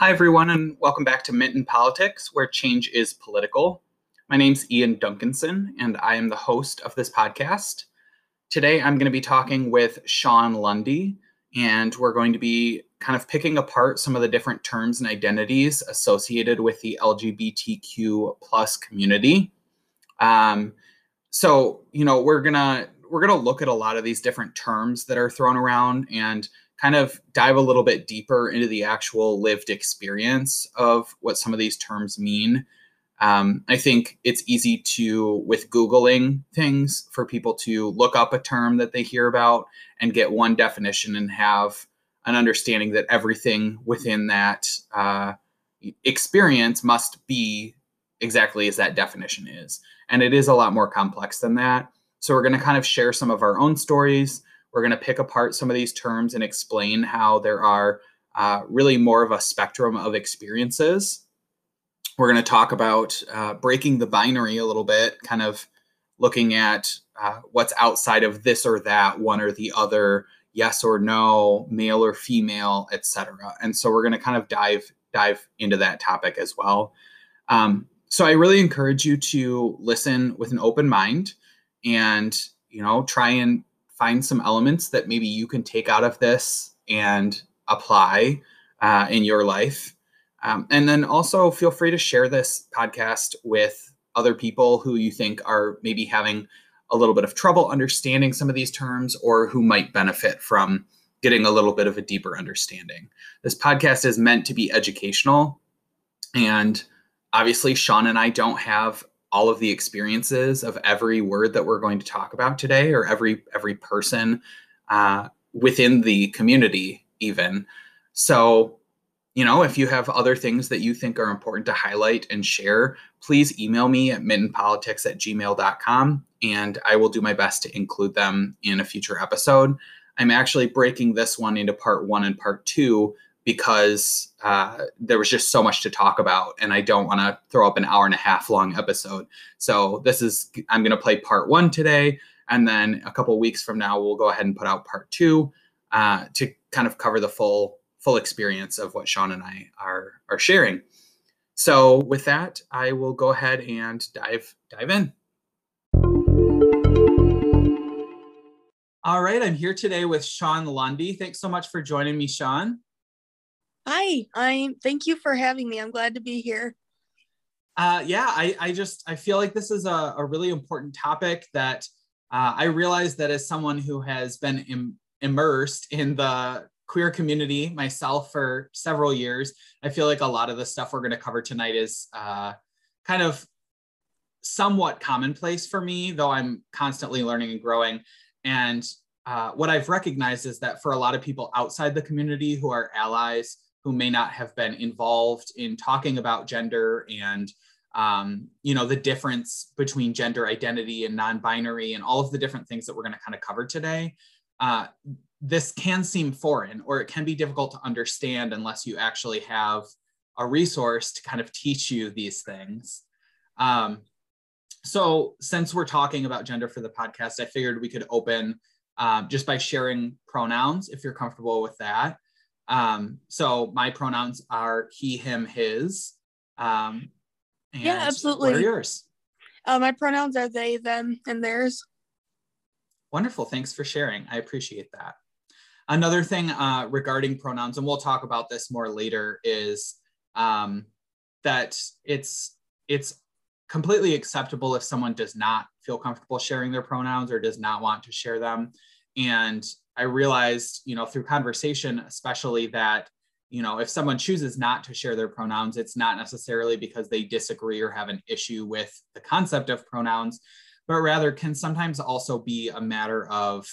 Hi, everyone, and welcome back to Mint in Politics, where change is political. My name's Ian Duncanson, and I am the host of this podcast. Today, I'm going to be talking with Shawn Lundy, and we're going to be kind of picking apart some of the different terms and identities associated with the LGBTQ plus community. Um, so, you know, we're gonna we're gonna look at a lot of these different terms that are thrown around and kind of dive a little bit deeper into the actual lived experience of what some of these terms mean. Um, I think it's easy to, with Googling things, for people to look up a term that they hear about and get one definition and have an understanding that everything within that uh, experience must be exactly as that definition is. And it is a lot more complex than that. So we're going to kind of share some of our own stories we're going to pick apart some of these terms and explain how there are uh, really more of a spectrum of experiences. We're going to talk about uh, breaking the binary a little bit, kind of looking at uh, what's outside of this or that, one or the other, yes or no, male or female, etc. And so we're going to kind of dive dive into that topic as well. Um, so I really encourage you to listen with an open mind and you know try and find some elements that maybe you can take out of this and apply uh, in your life. Um, and then also feel free to share this podcast with other people who you think are maybe having a little bit of trouble understanding some of these terms or who might benefit from getting a little bit of a deeper understanding. This podcast is meant to be educational. And obviously, Shawn and I don't have all of the experiences of every word that we're going to talk about today or every every person uh, within the community even. So you know if you have other things that you think are important to highlight and share please email me at mintonpolitics at gmail.com and i will do my best to include them in a future episode. I'm actually breaking this one into part one and part two because uh, there was just so much to talk about and i don't want to throw up an hour and a half long episode. So this is i'm going to play part one today and then a couple weeks from now we'll go ahead and put out part two uh, to kind of cover the full full experience of what shawn and i are are sharing. So with that i will go ahead and dive dive in. All right i'm here today with shawn lundy. Thanks so much for joining me shawn Hi, I'm thank you for having me. I'm glad to be here. Uh, yeah, I, I just I feel like this is a, a really important topic that uh, I realize that as someone who has been Im- immersed in the queer community myself for several years, I feel like a lot of the stuff we're going to cover tonight is uh, kind of somewhat commonplace for me, though I'm constantly learning and growing. And uh, what I've recognized is that for a lot of people outside the community who are allies who may not have been involved in talking about gender and um, you know the difference between gender identity and non-binary and all of the different things that we're going to kind of cover today uh, this can seem foreign or it can be difficult to understand unless you actually have a resource to kind of teach you these things. Um, so since we're talking about gender for the podcast i figured we could open um, just by sharing pronouns if you're comfortable with that um, so my pronouns are he, him, his. Um, yeah, absolutely. What are yours? Uh, my pronouns are they, them, and theirs. Wonderful. Thanks for sharing. I appreciate that. Another thing uh, regarding pronouns, and we'll talk about this more later, is um, that it's it's completely acceptable if someone does not feel comfortable sharing their pronouns or does not want to share them. And I realized, you know, through conversation, especially that, you know, if someone chooses not to share their pronouns, it's not necessarily because they disagree or have an issue with the concept of pronouns, but rather can sometimes also be a matter of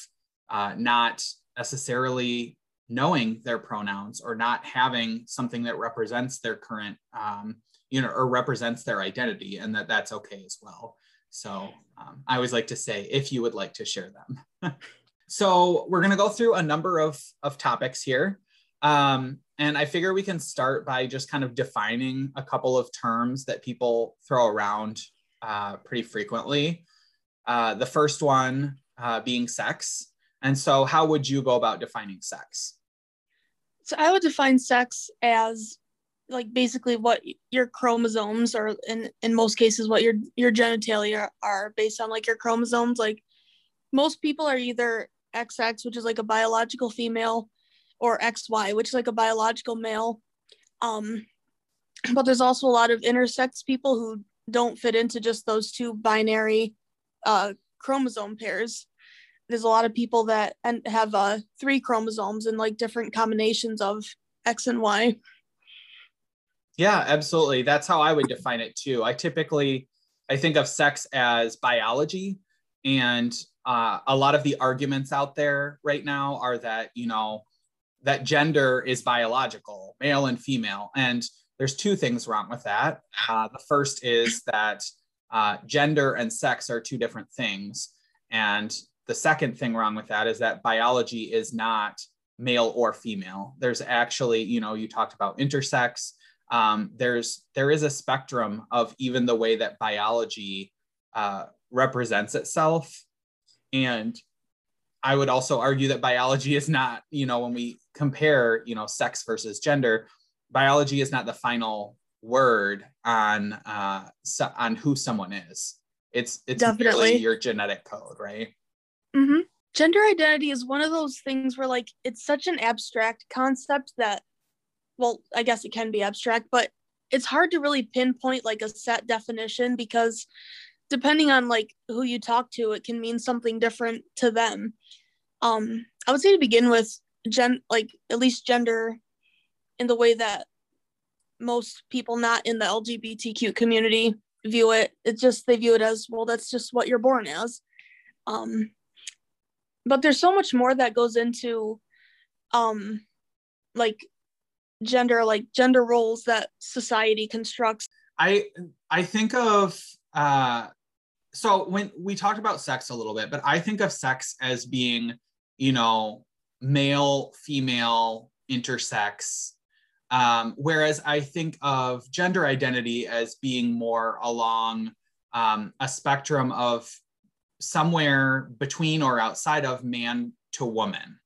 uh, not necessarily knowing their pronouns or not having something that represents their current, um, you know, or represents their identity, and that that's okay as well. So um, I always like to say, if you would like to share them. So we're going to go through a number of, of topics here. Um, and I figure we can start by just kind of defining a couple of terms that people throw around uh, pretty frequently. Uh, the first one uh, being sex. And so, how would you go about defining sex? So, I would define sex as like basically what your chromosomes or in in most cases what your your genitalia are based on like your chromosomes like most people are either xx which is like a biological female or xy which is like a biological male um but there's also a lot of intersex people who don't fit into just those two binary uh chromosome pairs there's a lot of people that and have uh three chromosomes and like different combinations of x and y yeah, absolutely. That's how I would define it too. I typically I think of sex as biology and uh, a lot of the arguments out there right now are that, you know, that gender is biological, male and female. And there's two things wrong with that. Uh, the first is that uh, gender and sex are two different things. And the second thing wrong with that is that biology is not male or female. There's actually, you know, you talked about intersex um, there's there is a spectrum of even the way that biology uh, represents itself. And i would also argue that biology is not you know when we compare you know sex versus gender biology is not the final word on uh, so, on who someone is. It's it's definitely. your genetic code right? Mm-hmm. gender identity is one of those things where like it's such an abstract concept that well, I guess it can be abstract, but it's hard to really pinpoint like a set definition because depending on like who you talk to, it can mean something different to them. Um, I would say to begin with, gen like at least gender in the way that most people not in the LGBTQ community view it. It's just they view it as well, that's just what you're born as. Um, but there's so much more that goes into um like gender like gender roles that society constructs i i think of uh so when we talked about sex a little bit but i think of sex as being you know male female intersex. Um, whereas i think of gender identity as being more along um, a spectrum of somewhere between or outside of man to woman.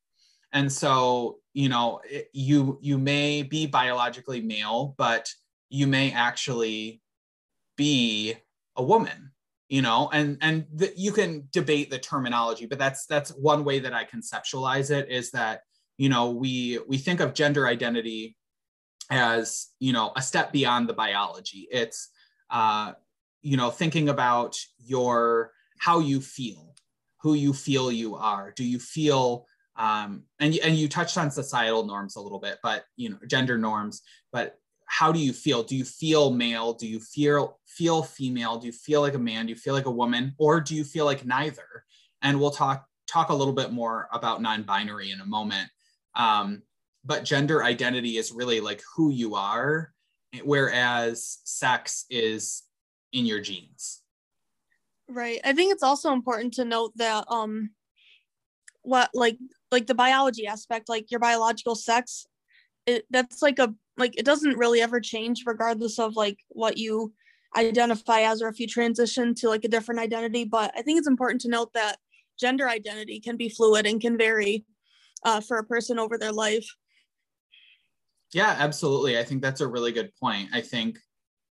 And so you know it, you you may be biologically male but you may actually be a woman you know and and you can debate the terminology but that's that's one way that i conceptualize it is that you know we we think of gender identity as you know a step beyond the biology it's uh you know thinking about your how you feel who you feel you are do you feel um, and and you touched on societal norms a little bit, but you know gender norms. But how do you feel? Do you feel male? Do you feel feel female? Do you feel like a man? Do you feel like a woman, or do you feel like neither? And we'll talk talk a little bit more about non-binary in a moment. Um, but gender identity is really like who you are, whereas sex is in your genes. Right. I think it's also important to note that um what like like the biology aspect like your biological sex it, that's like a like it doesn't really ever change regardless of like what you identify as or if you transition to like a different identity but i think it's important to note that gender identity can be fluid and can vary uh, for a person over their life yeah absolutely i think that's a really good point i think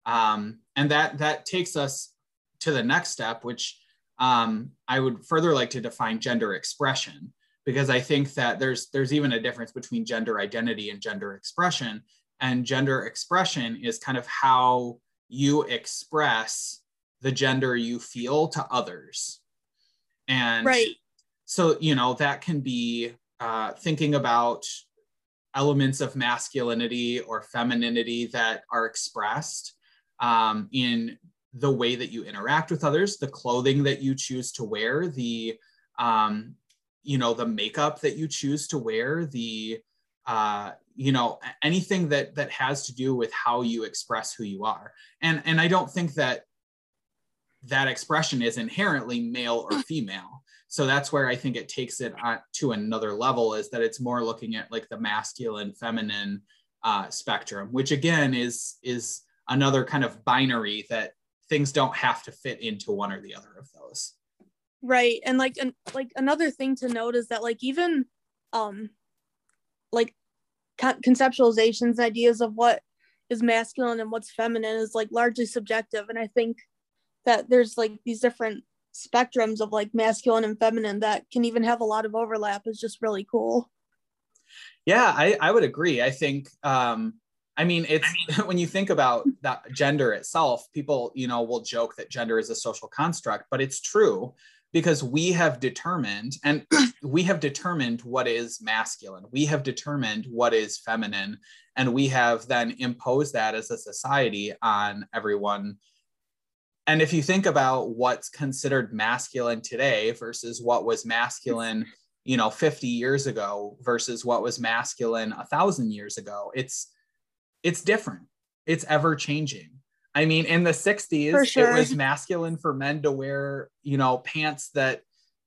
um, and that that takes us to the next step which um, i would further like to define gender expression because I think that there's there's even a difference between gender identity and gender expression. And gender expression is kind of how you express the gender you feel to others. And right. so, you know, that can be uh, thinking about elements of masculinity or femininity that are expressed um, in the way that you interact with others, the clothing that you choose to wear, the um, you know the makeup that you choose to wear the uh, you know anything that that has to do with how you express who you are. And and i don't think that that expression is inherently male or female. So that's where i think it takes it to another level is that it's more looking at like the masculine feminine uh, spectrum which again is is another kind of binary that things don't have to fit into one or the other of those. Right. And like and like another thing to note is that like even um like conceptualizations ideas of what is masculine and what's feminine is like largely subjective. And i think that there's like these different spectrums of like masculine and feminine that can even have a lot of overlap is just really cool. Yeah i, I would agree. I think um i mean it's I mean, when you think about that gender itself people you know will joke that gender is a social construct but it's true because we have determined and we have determined what is masculine. We have determined what is feminine and we have then imposed that as a society on everyone. And if you think about what's considered masculine today versus what was masculine you know 50 years ago versus what was masculine a thousand years ago it's it's different. It's ever changing I mean, in the 60s, sure. it was masculine for men to wear, you know, pants that,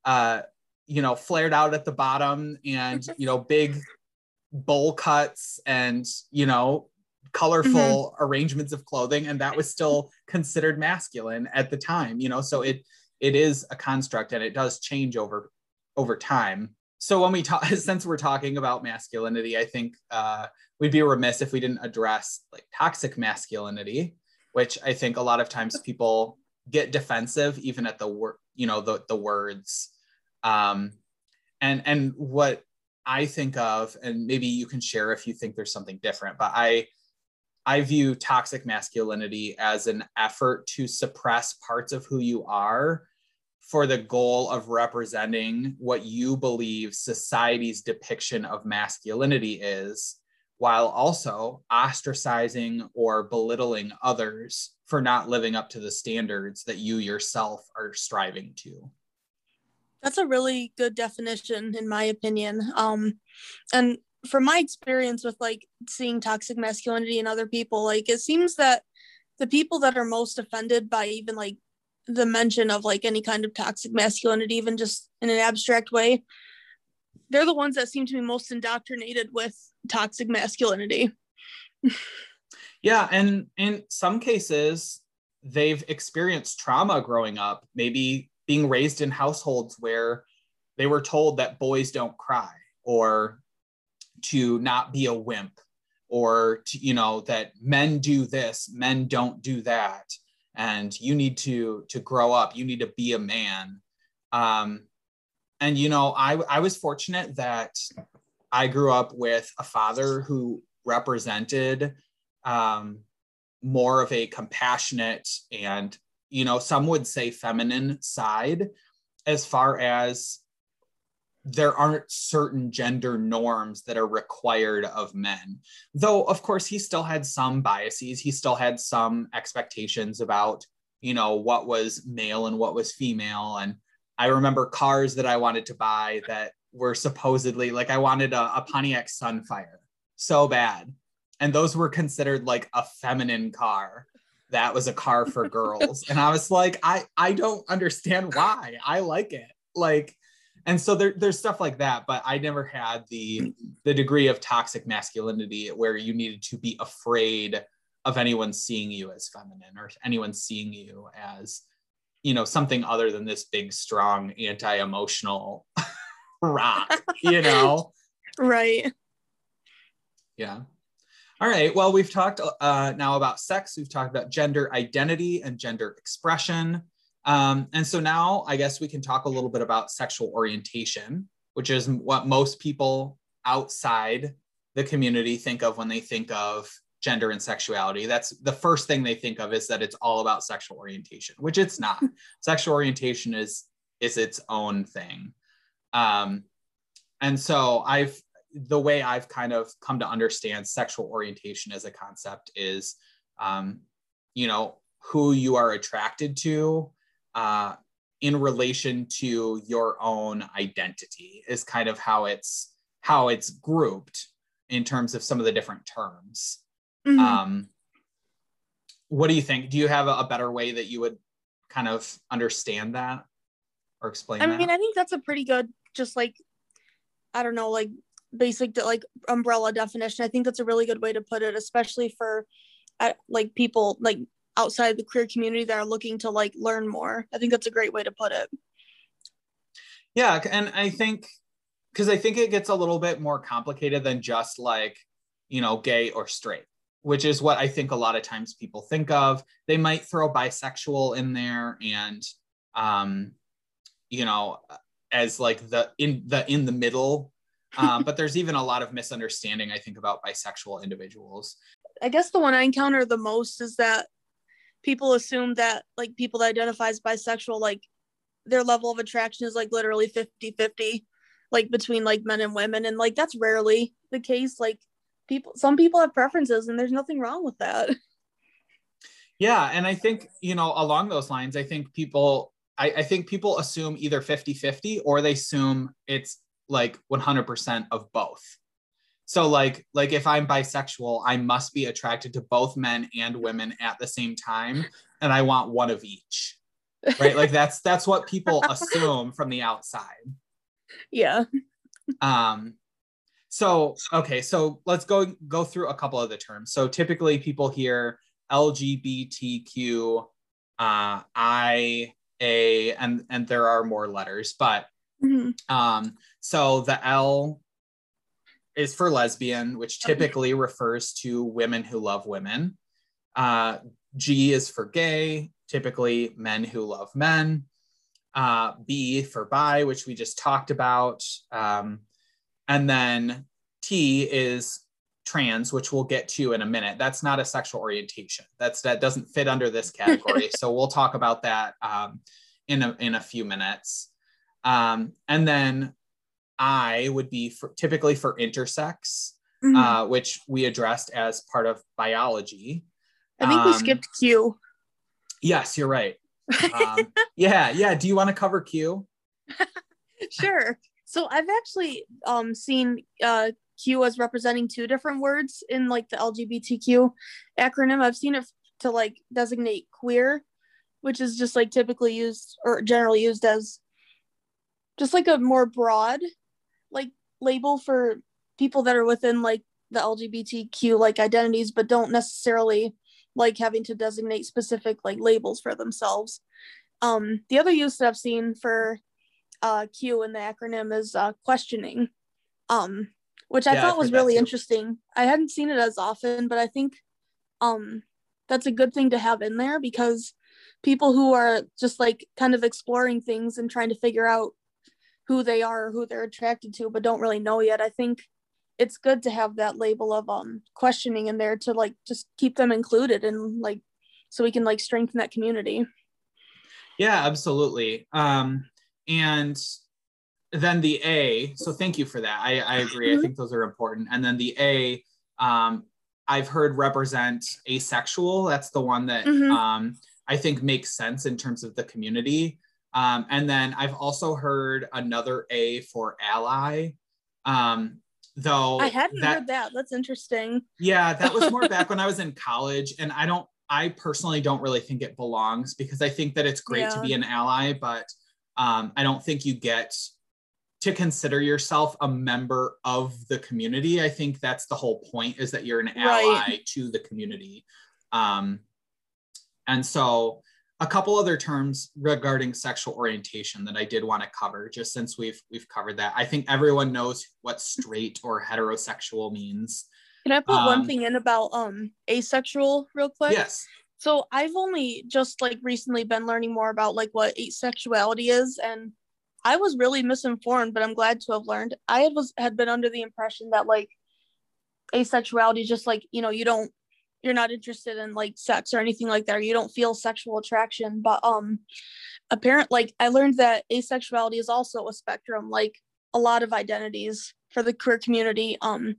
uh, you know, flared out at the bottom and, you know, big bowl cuts and, you know, colorful mm-hmm. arrangements of clothing. And that was still considered masculine at the time, you know, so it, it is a construct and it does change over, over time. So when we talk, since we're talking about masculinity, I think uh, we'd be remiss if we didn't address like toxic masculinity which I think a lot of times people get defensive even at the word, you know, the the words. Um, and and what I think of, and maybe you can share if you think there's something different, but I I view toxic masculinity as an effort to suppress parts of who you are for the goal of representing what you believe society's depiction of masculinity is while also ostracizing or belittling others for not living up to the standards that you yourself are striving to. That's a really good definition, in my opinion. Um, and from my experience with like seeing toxic masculinity in other people, like it seems that the people that are most offended by even like the mention of like any kind of toxic masculinity, even just in an abstract way, they're the ones that seem to be most indoctrinated with toxic masculinity. yeah, and in some cases, they've experienced trauma growing up, maybe being raised in households where they were told that boys don't cry or to not be a wimp or to, you know that men do this men don't do that and you need to to grow up you need to be a man um, and you know I, I was fortunate that i grew up with a father who represented um, more of a compassionate and you know some would say feminine side as far as there aren't certain gender norms that are required of men. Though of course he still had some biases. He still had some expectations about you know what was male and what was female. And I remember cars that I wanted to buy that were supposedly like I wanted a, a Pontiac Sunfire so bad. And those were considered like a feminine car. That was a car for girls. and I was like, I I don't understand why. I like it. Like and so there, there's stuff like that but i never had the the degree of toxic masculinity where you needed to be afraid of anyone seeing you as feminine or anyone seeing you as you know something other than this big strong anti-emotional rock you know? Right. Yeah. All right. Well we've talked uh, now about sex. We've talked about gender identity and gender expression. Um, and so now i guess we can talk a little bit about sexual orientation which is what most people outside the community think of when they think of gender and sexuality that's the first thing they think of is that it's all about sexual orientation which it's not. Sexual orientation is is its own thing. Um and so i've the way i've kind of come to understand sexual orientation as a concept is um you know who you are attracted to uh in relation to your own identity is kind of how it's how it's grouped in terms of some of the different terms Mm-hmm. Um, what do you think? Do you have a, a, better way that you would kind of understand that or explain? I that? mean, I think that's a pretty good, just like, I don't know, like basic like umbrella definition. I think that's a really good way to put it, especially for uh, like people like outside the queer community that are looking to like learn more. I think that's a great way to put it. Yeah, and I think because I think it gets a little bit more complicated than just like you know gay or straight which is what I think a lot of times people think of. They might throw bisexual in there and, um, you know, as like the in the in the middle. Um, but there's even a lot of misunderstanding, I think, about bisexual individuals. I guess the one I encounter the most is that people assume that like people that identify as bisexual, like their level of attraction is like literally 50 50, like between like men and women. And like that's rarely the case. Like people some people have preferences and there's nothing wrong with that. Yeah and i think you know along those lines i think people i, I think people assume either 50 50 or they assume it's like 100% of both. So like like if i'm bisexual i must be attracted to both men and women at the same time and i want one of each right? Like that's that's what people assume from the outside. Yeah. Um so okay, so let's go go through a couple of the terms. So typically people hear LGBTQ, uh, I, A, and and there are more letters, but mm-hmm. um, so the L is for lesbian, which typically refers to women who love women. Uh, G is for gay, typically men who love men. Uh, B for bi, which we just talked about. Um, and then T is trans, which we'll get to in a minute. That's not a sexual orientation. That's that doesn't fit under this category. so we'll talk about that um, in a in a few minutes. Um, and then I would be for, typically for intersex, mm-hmm. uh, which we addressed as part of biology. I think um, we skipped Q. Yes, you're right. Um, yeah, yeah. Do you want to cover Q? sure. So I've actually um, seen uh, Q as representing two different words in like the LGBTQ acronym. I've seen it to like designate queer, which is just like typically used or generally used as just like a more broad like label for people that are within like the LGBTQ like identities, but don't necessarily like having to designate specific like labels for themselves. Um, the other use that I've seen for uh, Q in the acronym is uh, questioning, um, which I yeah, thought was really interesting. I hadn't seen it as often, but I think um, that's a good thing to have in there because people who are just like kind of exploring things and trying to figure out who they are or who they're attracted to, but don't really know yet. I think it's good to have that label of um questioning in there to like just keep them included and like so we can like strengthen that community. Yeah, absolutely. Um and then the A, so thank you for that. I, I agree. Mm-hmm. I think those are important. And then the A, um, I've heard represent asexual. That's the one that mm-hmm. um, I think makes sense in terms of the community. Um, and then I've also heard another A for ally. Um, though I hadn't that, heard that. That's interesting. Yeah, that was more back when I was in college. And I don't, I personally don't really think it belongs because I think that it's great yeah. to be an ally, but um, I don't think you get to consider yourself a member of the community. I think that's the whole point is that you're an ally right. to the community. Um, and so a couple other terms regarding sexual orientation that I did want to cover, just since we've we've covered that. I think everyone knows what straight or heterosexual means. Can I put um, one thing in about um asexual real quick? Yes. So I've only just like recently been learning more about like what asexuality is and I was really misinformed, but I'm glad to have learned. I was had been under the impression that like asexuality just like, you know, you don't you're not interested in like sex or anything like that, or you don't feel sexual attraction. But um apparent like I learned that asexuality is also a spectrum, like a lot of identities for the queer community. Um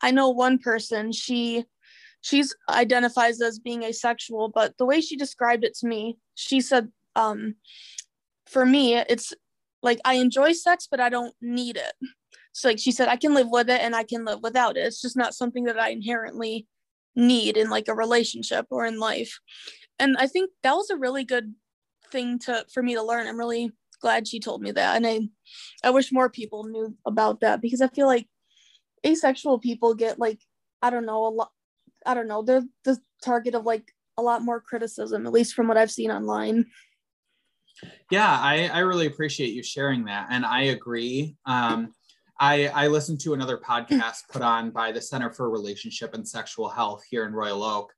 I know one person, she she's identifies as being asexual but the way she described it to me she said um for me it's like i enjoy sex but i don't need it. So like she said i can live with it and i can live without it. It's just not something that i inherently need in like a relationship or in life. And i think that was a really good thing to for me to learn. I'm really glad she told me that. And i i wish more people knew about that because i feel like asexual people get like i don't know a lot I don't know, they're the target of like a lot more criticism, at least from what I've seen online. Yeah, I, I really appreciate you sharing that. And I agree. Um, I, I listened to another podcast put on by the Center for Relationship and Sexual Health here in Royal Oak,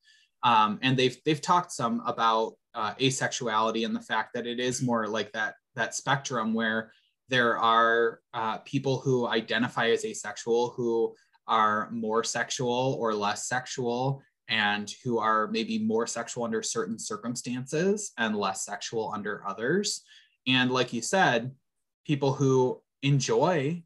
um, and they've they've talked some about uh, asexuality and the fact that it is more like that that spectrum where there are uh, people who identify as asexual who are more sexual or less sexual and who are maybe more sexual under certain circumstances and less sexual under others. And like you said, people who enjoy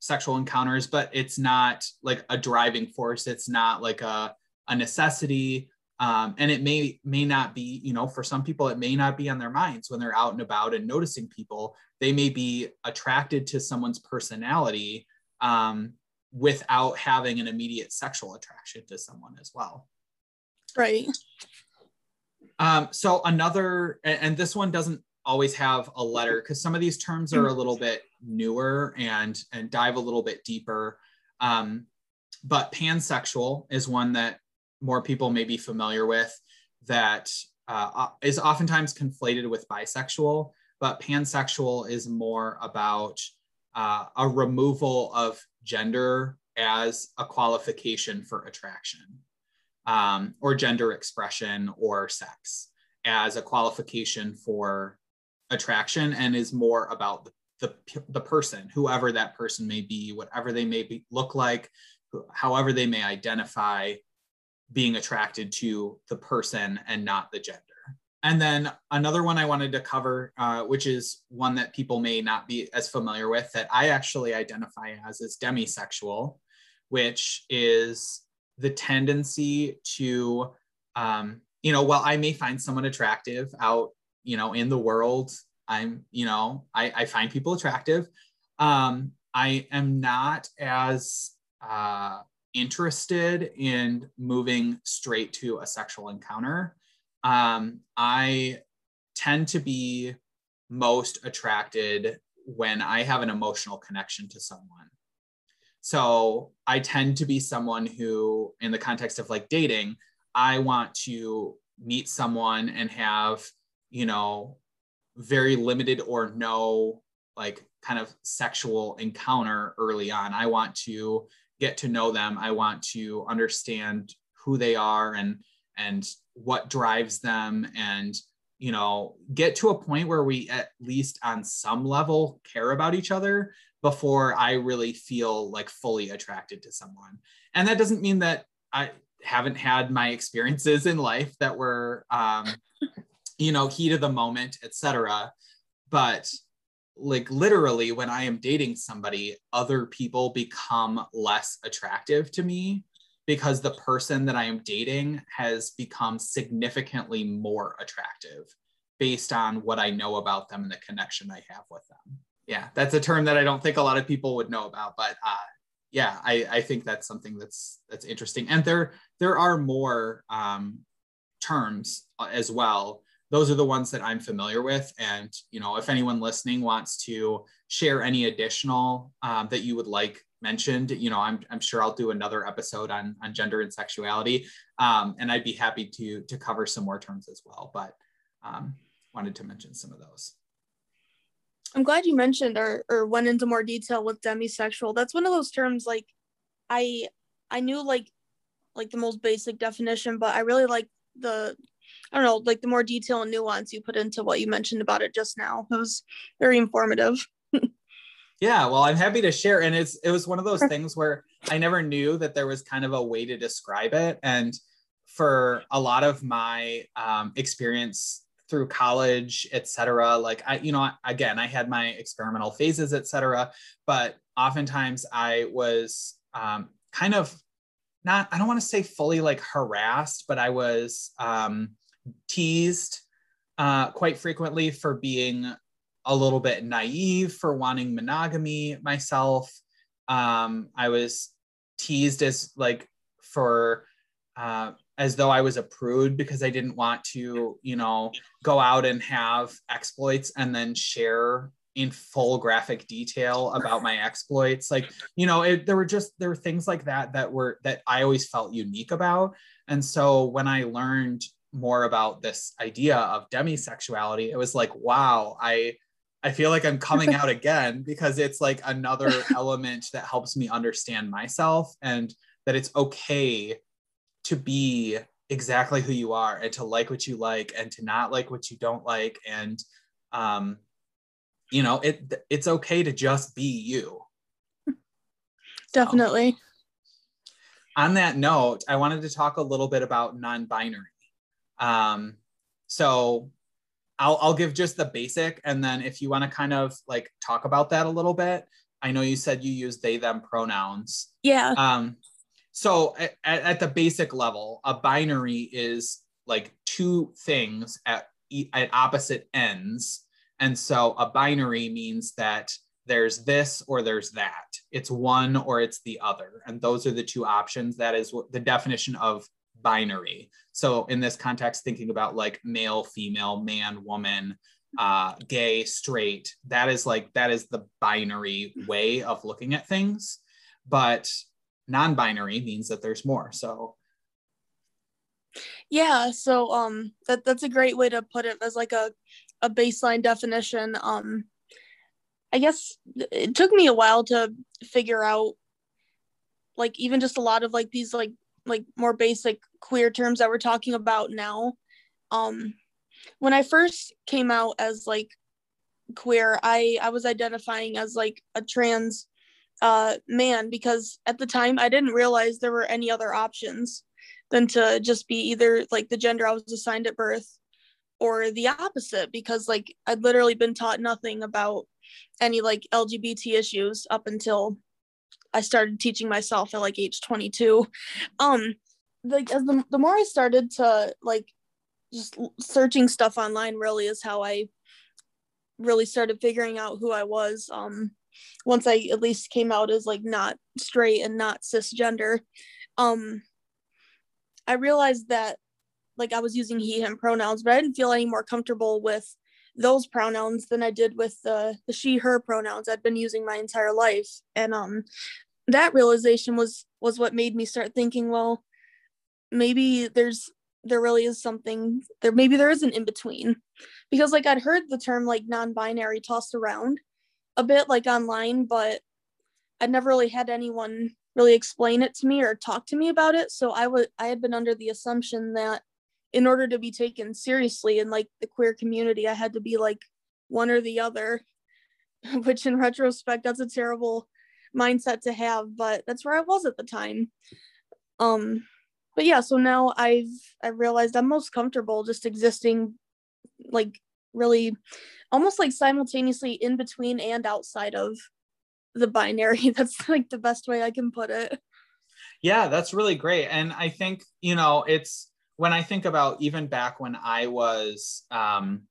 sexual encounters, but it's not like a driving force. It's not like a, a necessity. Um, and it may may not be, you know, for some people, it may not be on their minds when they're out and about and noticing people. They may be attracted to someone's personality, um, without having an immediate sexual attraction to someone as well. Right. Um, so another, and this one doesn't always have a letter because some of these terms are a little bit newer and and dive a little bit deeper. Um, but pansexual is one that more people may be familiar with that uh, is oftentimes conflated with bisexual, but pansexual is more about uh, a removal of gender as a qualification for attraction um, or gender expression or sex as a qualification for attraction and is more about the, the, the person whoever that person may be whatever they may be, look like however they may identify being attracted to the person and not the gender and then another one I wanted to cover, uh, which is one that people may not be as familiar with, that I actually identify as is demisexual, which is the tendency to, um, you know, while I may find someone attractive out, you know, in the world, I'm, you know, I, I find people attractive. Um, I am not as uh, interested in moving straight to a sexual encounter um, I tend to be most attracted when I have an emotional connection to someone. So I tend to be someone who, in the context of like dating, I want to meet someone and have, you know, very limited or no like kind of sexual encounter early on. I want to get to know them. I want to understand who they are and and what drives them and you know get to a point where we at least on some level care about each other before i really feel like fully attracted to someone. And that doesn't mean that i haven't had my experiences in life that were um you know heat of the moment etc but like literally when i am dating somebody other people become less attractive to me because the person that I am dating has become significantly more attractive based on what I know about them and the connection I have with them. Yeah, that's a term that I don't think a lot of people would know about, but uh, yeah, I, I think that's something that's that's interesting. And there there are more um, terms uh, as well. Those are the ones that I'm familiar with. And you know, if anyone listening wants to share any additional um, that you would like mentioned, you know, I'm, I'm sure I'll do another episode on, on gender and sexuality. Um, and I'd be happy to, to cover some more terms as well, but um, wanted to mention some of those. I'm glad you mentioned or, or went into more detail with demisexual. That's one of those terms like I I knew like like the most basic definition, but I really like the I don't know, like the more detail and nuance you put into what you mentioned about it just now. It was very informative. Yeah, well, I'm happy to share. And it's it was one of those things where I never knew that there was kind of a way to describe it. And for a lot of my um, experience through college, et cetera, like I, you know, again, I had my experimental phases, et cetera, but oftentimes I was um, kind of not, I don't want to say fully like harassed, but I was um, teased uh, quite frequently for being a little bit naive for wanting monogamy myself. Um, I was teased as like for uh, as though I was a prude because I didn't want to, you know, go out and have exploits and then share in full graphic detail about my exploits. Like, you know, it, there were just there were things like that that were that I always felt unique about. And so when I learned more about this idea of demisexuality, it was like, wow, I I feel like I'm coming out again because it's like another element that helps me understand myself and that it's okay to be exactly who you are and to like what you like and to not like what you don't like and um you know it it's okay to just be you. Definitely. so, on that note i wanted to talk a little bit about non-binary. Um so I'll, I'll give just the basic. And then if you want to kind of like talk about that a little bit i know you said you use they them pronouns. Yeah. Um so at, at the basic level a binary is like two things at at opposite ends. And so a binary means that there's this or there's that. It's one or it's the other. And those are the two options. That is the definition of binary. So in this context thinking about like male female man woman uh gay straight that is like that is the binary way of looking at things. But non-binary means that there's more. So yeah so um that that's a great way to put it. As like a a baseline definition. Um i guess it took me a while to figure out like even just a lot of like these like like more basic queer terms that we're talking about now. Um when i first came out as like queer i i was identifying as like a trans uh, man because at the time I didn't realize there were any other options than to just be either like the gender I was assigned at birth or the opposite because like I'd literally been taught nothing about any like LGBT issues up until I started teaching myself at like age 22. Um like as the, the more I started to like just searching stuff online really is how I really started figuring out who I was. Um once I at least came out as like not straight and not cisgender, um, I realized that like I was using he him pronouns, but I didn't feel any more comfortable with those pronouns than I did with the the she her pronouns I'd been using my entire life. And um that realization was was what made me start thinking, well, maybe there's there really is something there maybe there is an in between because like I'd heard the term like non-binary tossed around a bit like online, but I'd never really had anyone really explain it to me or talk to me about it. So I would I had been under the assumption that in order to be taken seriously in like the queer community, I had to be like one or the other, which in retrospect, that's a terrible mindset to have, but that's where I was at the time. Um, but yeah, so now I've I realized I'm most comfortable just existing like really almost like simultaneously in between and outside of the binary. That's like the best way I can put it. Yeah, that's really great. And I think, you know, it's when I think about even back when I was um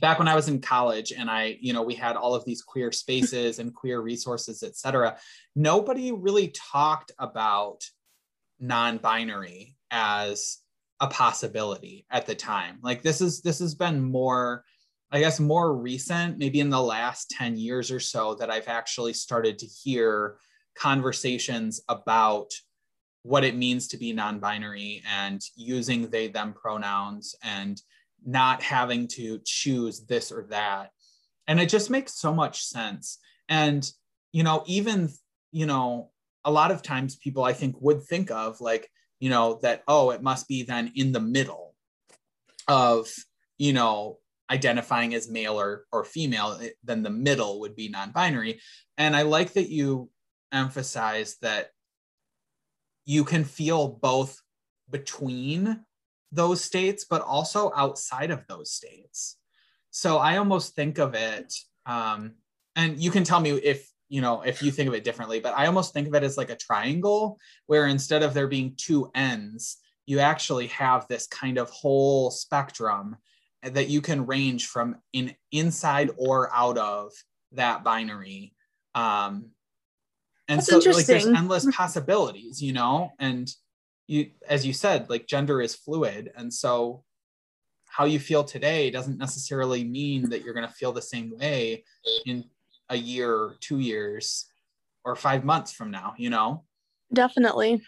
back when I was in college and I, you know, we had all of these queer spaces and queer resources, et cetera, nobody really talked about non-binary as a possibility at the time. Like this is this has been more I guess more recent, maybe in the last 10 years or so, that I've actually started to hear conversations about what it means to be non binary and using they, them pronouns and not having to choose this or that. And it just makes so much sense. And, you know, even, you know, a lot of times people I think would think of like, you know, that, oh, it must be then in the middle of, you know, identifying as male or, or female, eh, then the middle would be non binary. And I like that you emphasize that you can feel both between those states, but also outside of those states. So I almost think of it, um, and you can tell me if you know if you think of it differently, but I almost think of it as like a triangle, where instead of there being two ends, you actually have this kind of whole spectrum that you can range from in inside or out of that binary um and That's so like there's endless possibilities you know? And you as you said like gender is fluid. And so how you feel today doesn't necessarily mean that you're going to feel the same way in a year two years or five months from now you know? Definitely.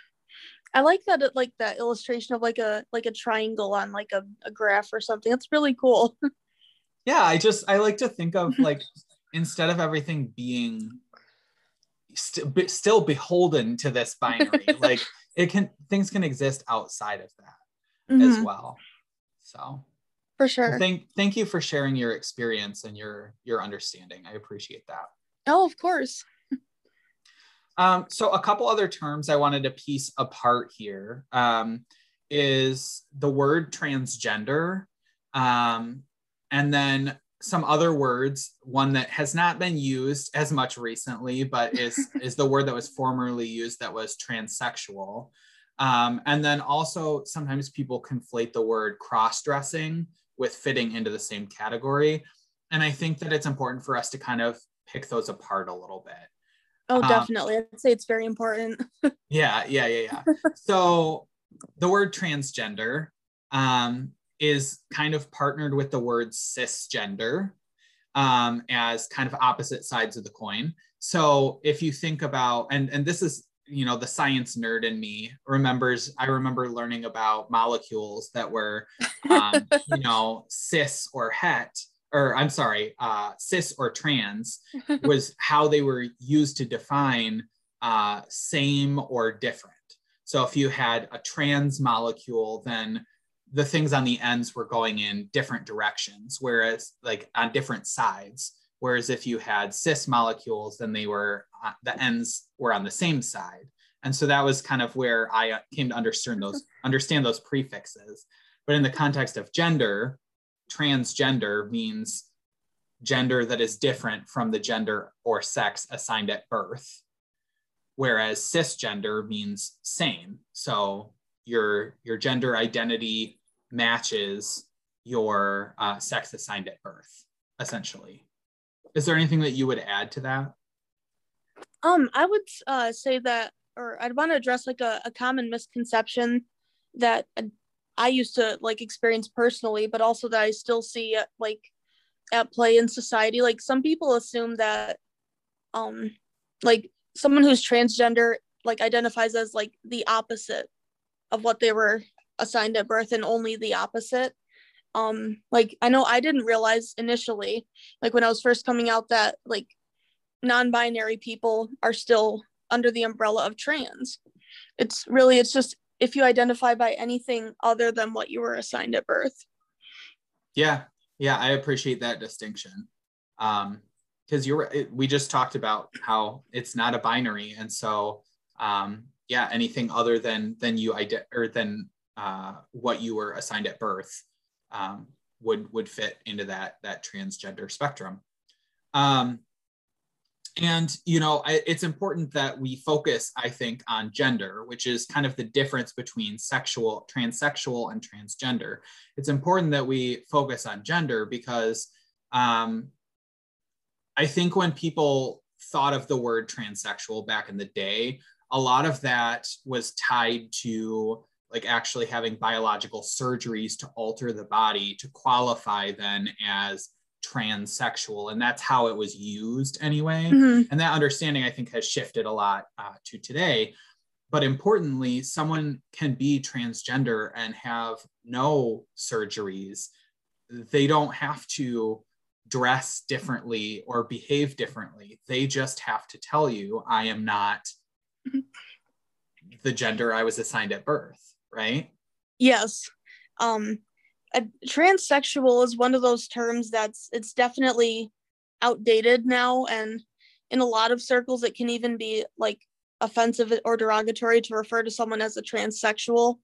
I like that it, like that illustration of like a like a triangle on like a, a graph or something. That's really cool. yeah, I just I like to think of like instead of everything being st- be, still beholden to this binary, like it can things can exist outside of that mm-hmm. as well. So for sure. Thank thank you for sharing your experience and your your understanding. I appreciate that. Oh, of course. Um, so a couple other terms I wanted to piece apart here um, is the word transgender, um, and then some other words. One that has not been used as much recently, but is is the word that was formerly used that was transsexual. Um, and then also sometimes people conflate the word cross-dressing with fitting into the same category. And I think that it's important for us to kind of pick those apart a little bit. Oh, um, definitely. Um, I'd say it's very important. yeah, yeah, yeah, yeah. so the word transgender um, is kind of partnered with the word cisgender um, as kind of opposite sides of the coin. So if you think about, and and this is you know the science nerd in me remembers i remember learning about molecules that were um, you know cis or het or i'm sorry uh, cis or trans was how they were used to define uh, same or different so if you had a trans molecule then the things on the ends were going in different directions whereas like on different sides Whereas if you had cis molecules, then they were uh, the ends were on the same side. And so that was kind of where I uh, came to understand those understand those prefixes. But in the context of gender, transgender means gender that is different from the gender or sex assigned at birth. Whereas cisgender means same. So your your gender identity matches your uh, sex assigned at birth, essentially. Is there anything that you would add to that? Um, I would uh, say that, or I'd want to address like a, a common misconception that I used to like experience personally, but also that I still see at, like at play in society. Like some people assume that, um, like someone who's transgender like identifies as like the opposite of what they were assigned at birth and only the opposite. Um like i know i didn't realize initially like when i was first coming out that like non-binary people are still under the umbrella of trans. It's really it's just if you identify by anything other than what you were assigned at birth. Yeah yeah i appreciate that distinction. Um because you're we just talked about how it's not a binary. And so um yeah anything other than than you ide- or than uh, what you were assigned at birth um, would would fit into that that transgender spectrum. Um, and you know, I, it's important that we focus, I think, on gender, which is kind of the difference between sexual, transsexual, and transgender. It's important that we focus on gender because um, I think when people thought of the word transsexual back in the day, a lot of that was tied to like actually having biological surgeries to alter the body to qualify then as transsexual and that's how it was used anyway. Mm-hmm. and that understanding i think has shifted a lot uh, to today. But importantly someone can be transgender and have no surgeries. They don't have to dress differently or behave differently. They just have to tell you i am not mm-hmm. the gender i was assigned at birth right? Yes. Um, a transsexual is one of those terms that's it's definitely outdated now, and in a lot of circles, it can even be like offensive or derogatory to refer to someone as a transsexual,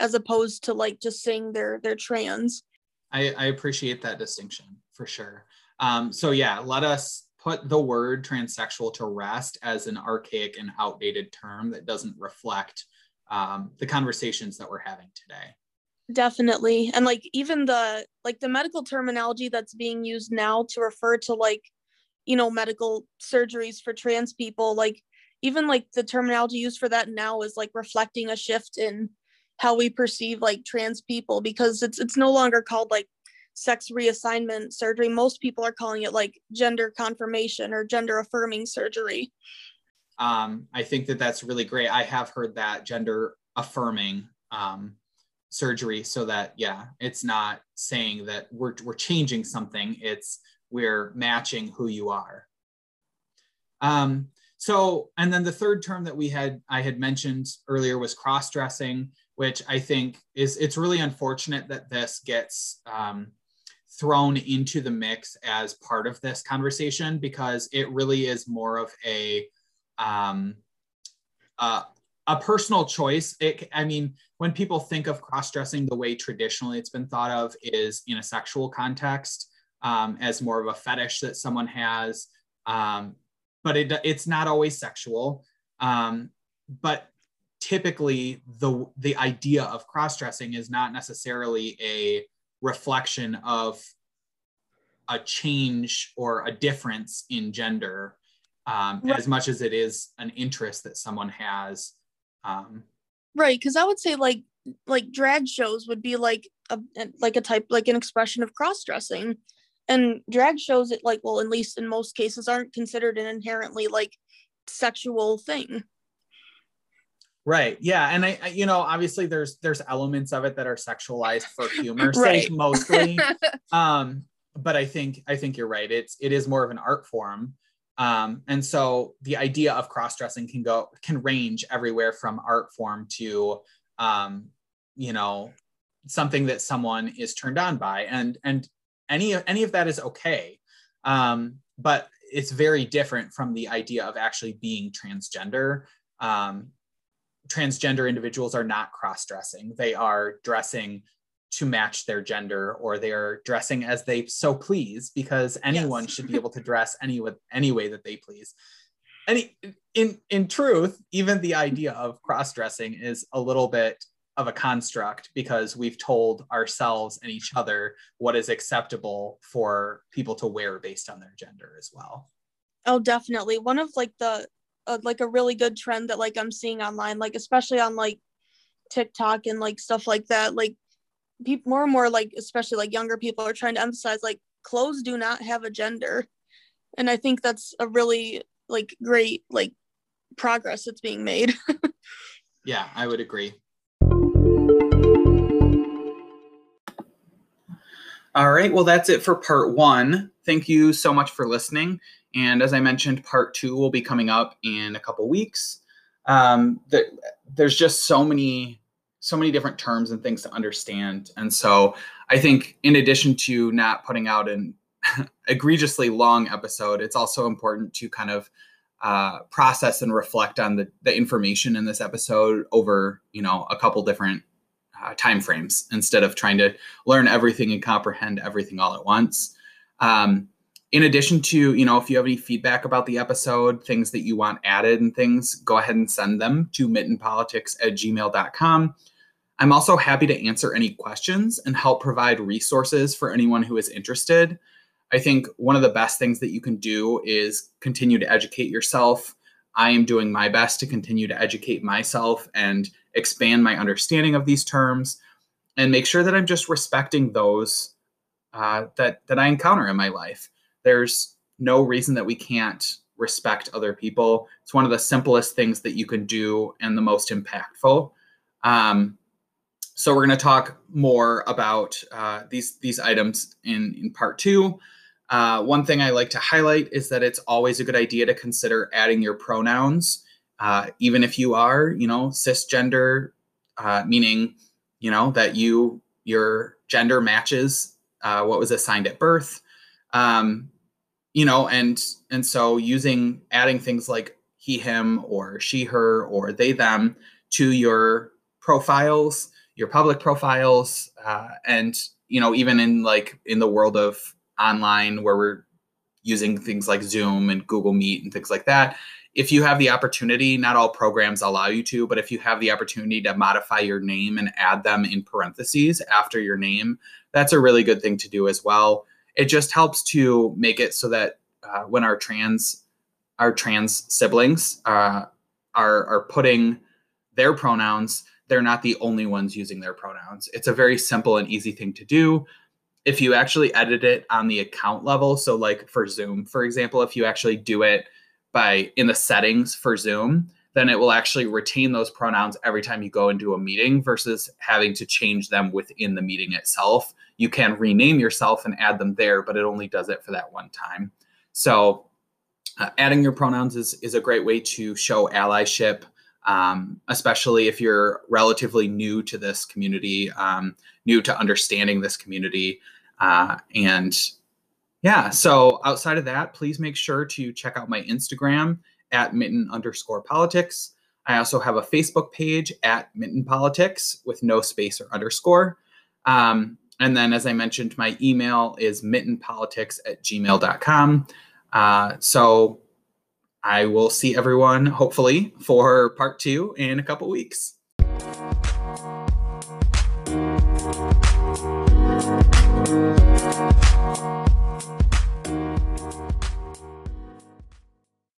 as opposed to like just saying they're they're trans. I, I appreciate that distinction for sure. Um, so yeah, let us put the word transsexual to rest as an archaic and outdated term that doesn't reflect um, the conversations that we're having today. Definitely. And like even the like the medical terminology that's being used now to refer to like you know medical surgeries for trans people like even like the terminology used for that now is like reflecting a shift in how we perceive like trans people because it's it's no longer called like sex reassignment surgery. Most people are calling it like gender confirmation or gender affirming surgery um, I think that that's really great. I have heard that gender affirming um, surgery so that yeah it's not saying that we're, we're changing something it's we're matching who you are um, so and then the third term that we had i had mentioned earlier was cross-dressing which i think is it's really unfortunate that this gets um, thrown into the mix as part of this conversation because it really is more of a um, uh, a personal choice. It, I mean, when people think of cross dressing, the way traditionally it's been thought of is in a sexual context um, as more of a fetish that someone has, um, but it, it's not always sexual. Um, but typically, the the idea of cross dressing is not necessarily a reflection of a change or a difference in gender um, right. as much as it is an interest that someone has um, right because i would say like like drag shows would be like a like a type like an expression of cross-dressing and drag shows it like well at least in most cases aren't considered an inherently like sexual thing right yeah and I, I, you know obviously there's there's elements of it that are sexualized for humor's right. sake mostly um but i think i think you're right it's it is more of an art form um, and so the idea of cross-dressing can go can range everywhere from art form to um, you know something that someone is turned on by. And and any any of that is okay. Um, but it's very different from the idea of actually being transgender. Um, transgender individuals are not cross-dressing. They are dressing to match their gender or they're dressing as they so please because anyone yes. should be able to dress any with any way that they please. Any in in truth even the idea of cross-dressing is a little bit of a construct because we've told ourselves and each other what is acceptable for people to wear based on their gender as well. Oh definitely. One of like the uh, like a really good trend that like i'm seeing online like especially on like tiktok and like stuff like that like people more and more like especially like younger people are trying to emphasize like clothes do not have a gender. And i think that's a really like great like progress that's being made. Yeah i would agree. All right well that's it for part one. Thank you so much for listening. And as i mentioned part two will be coming up in a couple weeks. Um, there's just so many so many different terms and things to understand. And so I think in addition to not putting out an egregiously long episode, it's also important to kind of uh, process and reflect on the, the information in this episode over, you know, a couple different uh, time frames instead of trying to learn everything and comprehend everything all at once. Um, in addition to, you know, if you have any feedback about the episode, things that you want added and things, go ahead and send them to mittenpolitics at gmail.com. I'm also happy to answer any questions and help provide resources for anyone who is interested. I think one of the best things that you can do is continue to educate yourself. I am doing my best to continue to educate myself and expand my understanding of these terms and make sure that I'm just respecting those uh, that that I encounter in my life. There's no reason that we can't respect other people. It's one of the simplest things that you can do and the most impactful. Um, so we're going to talk more about uh, these these items in in part two. Uh, one thing I like to highlight is that it's always a good idea to consider adding your pronouns, uh, even if you are, you know, cisgender, uh, meaning, you know, that you your gender matches uh, what was assigned at birth. Um, you know, and and so using adding things like he, him, or she, her, or they, them to your profiles your public profiles uh, and you know even in like in the world of online where we're using things like zoom and google meet and things like that if you have the opportunity not all programs allow you to but if you have the opportunity to modify your name and add them in parentheses after your name that's a really good thing to do as well. It just helps to make it so that uh, when our trans our trans siblings uh, are are putting their pronouns they're not the only ones using their pronouns. It's a very simple and easy thing to do. If you actually edit it on the account level, so like for Zoom, for example, if you actually do it by in the settings for Zoom, then it will actually retain those pronouns every time you go into a meeting versus having to change them within the meeting itself. You can rename yourself and add them there, but it only does it for that one time. So, uh, adding your pronouns is, is a great way to show allyship, um, especially if you're relatively new to this community, um, new to understanding this community. Uh, and yeah, so outside of that, please make sure to check out my Instagram at mitten underscore politics. I also have a Facebook page at mitten politics with no space or underscore. Um, and then, as I mentioned, my email is mittenpolitics at gmail.com. Uh, so I will see everyone hopefully for part two in a couple weeks.